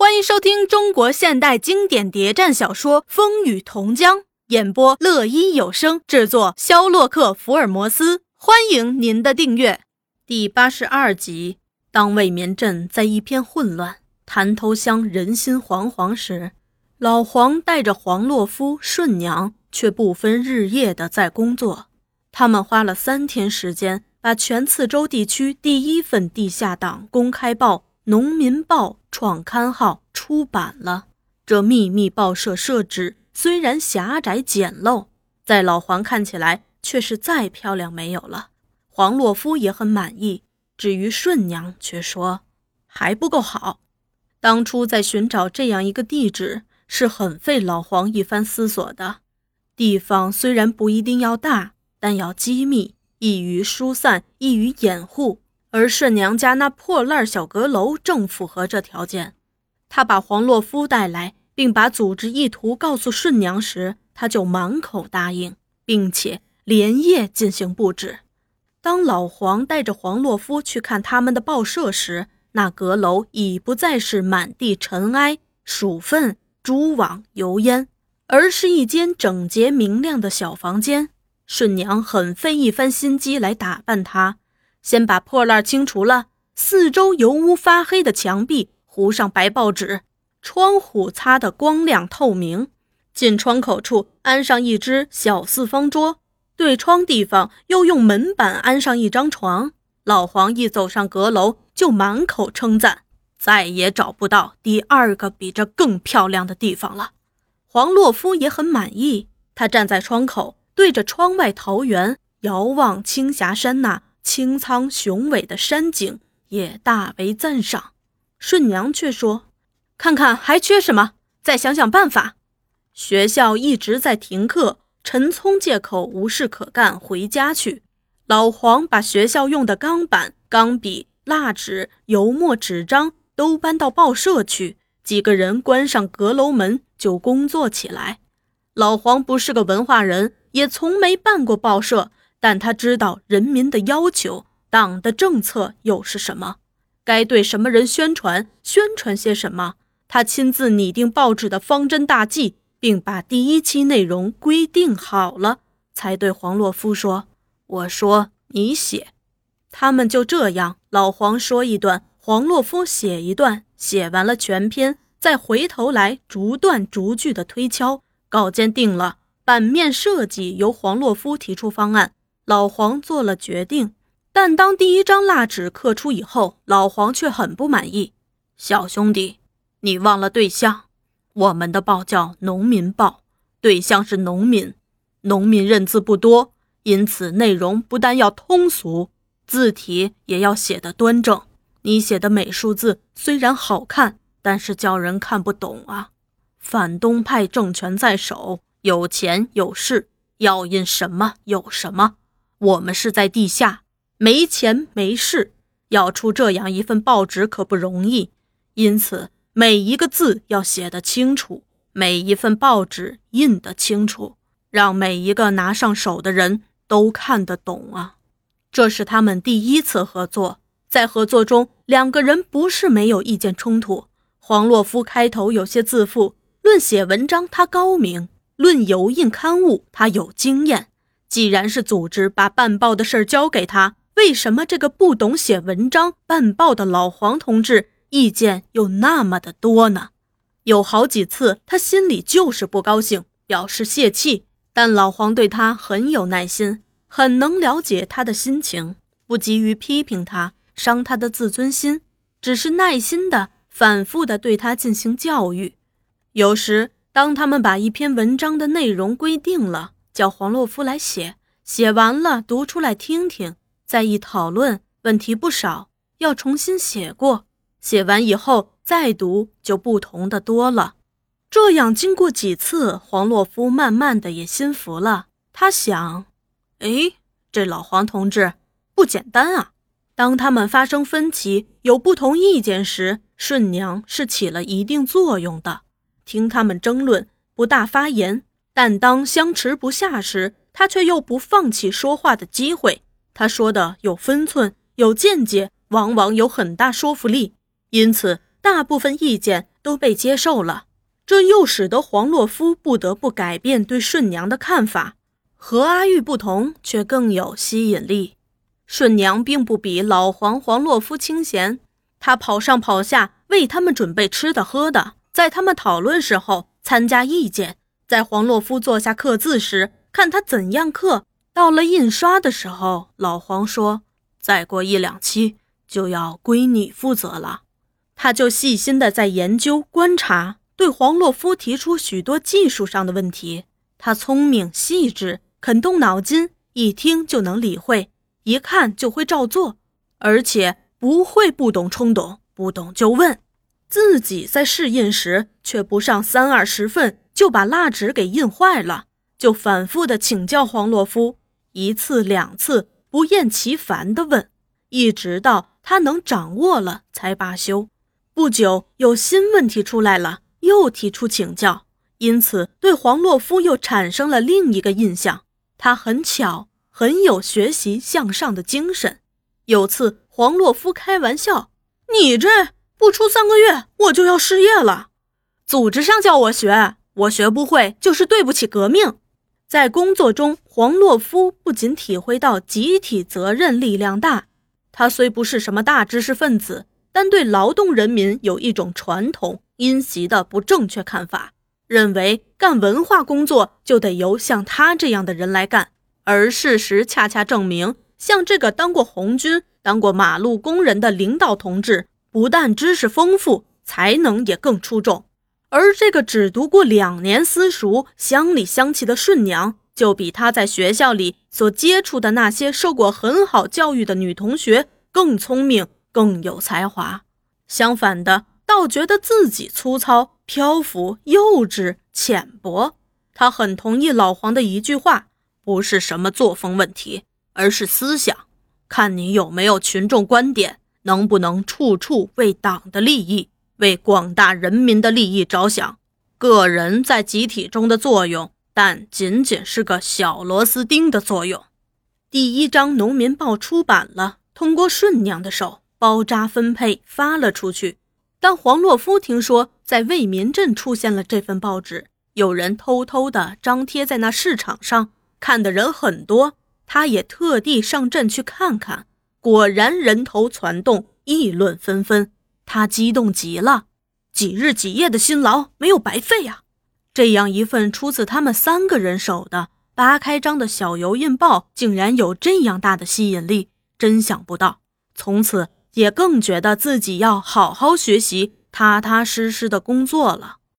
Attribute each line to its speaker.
Speaker 1: 欢迎收听中国现代经典谍战小说《风雨同江》，演播：乐一有声，制作：肖洛克·福尔摩斯。欢迎您的订阅。第八十二集，当未眠镇在一片混乱、潭头乡人心惶惶时，老黄带着黄洛夫、顺娘却不分日夜的在工作。他们花了三天时间，把全次州地区第一份地下党公开报。农民报创刊号出版了，这秘密报社设置虽然狭窄简陋，在老黄看起来却是再漂亮没有了。黄洛夫也很满意，至于顺娘却说还不够好。当初在寻找这样一个地址，是很费老黄一番思索的。地方虽然不一定要大，但要机密，易于疏散，易于掩护。而顺娘家那破烂小阁楼正符合这条件。他把黄洛夫带来，并把组织意图告诉顺娘时，他就满口答应，并且连夜进行布置。当老黄带着黄洛夫去看他们的报社时，那阁楼已不再是满地尘埃、鼠粪、蛛网、油烟，而是一间整洁明亮的小房间。顺娘很费一番心机来打扮它。先把破烂清除了，四周油污发黑的墙壁糊上白报纸，窗户擦得光亮透明。进窗口处安上一只小四方桌，对窗地方又用门板安上一张床。老黄一走上阁楼，就满口称赞，再也找不到第二个比这更漂亮的地方了。黄洛夫也很满意，他站在窗口，对着窗外桃园遥望青霞山那。清苍雄伟的山景也大为赞赏，顺娘却说：“看看还缺什么，再想想办法。”学校一直在停课，陈聪借口无事可干回家去。老黄把学校用的钢板、钢笔、蜡纸、油墨纸张都搬到报社去，几个人关上阁楼门就工作起来。老黄不是个文化人，也从没办过报社。但他知道人民的要求，党的政策又是什么，该对什么人宣传，宣传些什么。他亲自拟定报纸的方针大计，并把第一期内容规定好了，才对黄洛夫说：“我说你写。”他们就这样，老黄说一段，黄洛夫写一段，写完了全篇，再回头来逐段逐句的推敲。稿件定了，版面设计由黄洛夫提出方案。老黄做了决定，但当第一张蜡纸刻出以后，老黄却很不满意。小兄弟，你忘了对象。我们的报叫《农民报》，对象是农民。农民认字不多，因此内容不但要通俗，字体也要写得端正。你写的美术字虽然好看，但是叫人看不懂啊。反动派政权在手，有钱有势，要印什么有什么。我们是在地下，没钱没势，要出这样一份报纸可不容易。因此，每一个字要写得清楚，每一份报纸印得清楚，让每一个拿上手的人都看得懂啊！这是他们第一次合作，在合作中，两个人不是没有意见冲突。黄洛夫开头有些自负，论写文章他高明，论油印刊物他有经验。既然是组织把办报的事儿交给他，为什么这个不懂写文章办报的老黄同志意见又那么的多呢？有好几次他心里就是不高兴，表示泄气，但老黄对他很有耐心，很能了解他的心情，不急于批评他，伤他的自尊心，只是耐心的、反复的对他进行教育。有时，当他们把一篇文章的内容规定了。叫黄洛夫来写，写完了读出来听听，再一讨论，问题不少，要重新写过。写完以后再读，就不同的多了。这样经过几次，黄洛夫慢慢的也心服了。他想，哎，这老黄同志不简单啊。当他们发生分歧，有不同意见时，顺娘是起了一定作用的，听他们争论，不大发言。但当相持不下时，他却又不放弃说话的机会。他说的有分寸、有见解，往往有很大说服力。因此，大部分意见都被接受了，这又使得黄洛夫不得不改变对顺娘的看法。和阿玉不同，却更有吸引力。顺娘并不比老黄黄洛夫清闲，她跑上跑下为他们准备吃的喝的，在他们讨论时候参加意见，在黄洛夫坐下刻字时看他怎样刻。到了印刷的时候，老黄说：“再过一两期就要归你负责了。”他就细心的在研究观察，对黄洛夫提出许多技术上的问题。他聪明细致，肯动脑筋，一听就能理会，一看就会照做，而且不会不懂冲懂，不懂就问。自己在试印时却不上三二十份就把蜡纸给印坏了，就反复的请教黄洛夫。一次两次不厌其烦的问，一直到他能掌握了才罢休。不久有新问题出来了，又提出请教，因此对黄洛夫又产生了另一个印象：他很巧，很有学习向上的精神。有次黄洛夫开玩笑：“你这不出三个月，我就要失业了。组织上叫我学，我学不会，就是对不起革命。”在工作中，黄洛夫不仅体会到集体责任力量大，他虽不是什么大知识分子，但对劳动人民有一种传统因袭的不正确看法，认为干文化工作就得由像他这样的人来干。而事实恰恰证明，像这个当过红军、当过马路工人的领导同志，不但知识丰富，才能也更出众。而这个只读过两年私塾、乡里乡气的顺娘，就比她在学校里所接触的那些受过很好教育的女同学更聪明、更有才华。相反的，倒觉得自己粗糙、漂浮、幼稚、浅薄。他很同意老黄的一句话：不是什么作风问题，而是思想。看你有没有群众观点，能不能处处为党的利益。为广大人民的利益着想，个人在集体中的作用，但仅仅是个小螺丝钉的作用。第一章《农民报》出版了，通过顺娘的手包扎分配发了出去。当黄洛夫听说在为民镇出现了这份报纸，有人偷偷地张贴在那市场上，看的人很多，他也特地上镇去看看，果然人头攒动，议论纷纷。他激动极了，几日几夜的辛劳没有白费呀！这样一份出自他们三个人手的八开张的小油印报，竟然有这样大的吸引力，真想不到。从此也更觉得自己要好好学习，踏踏实实的工作了。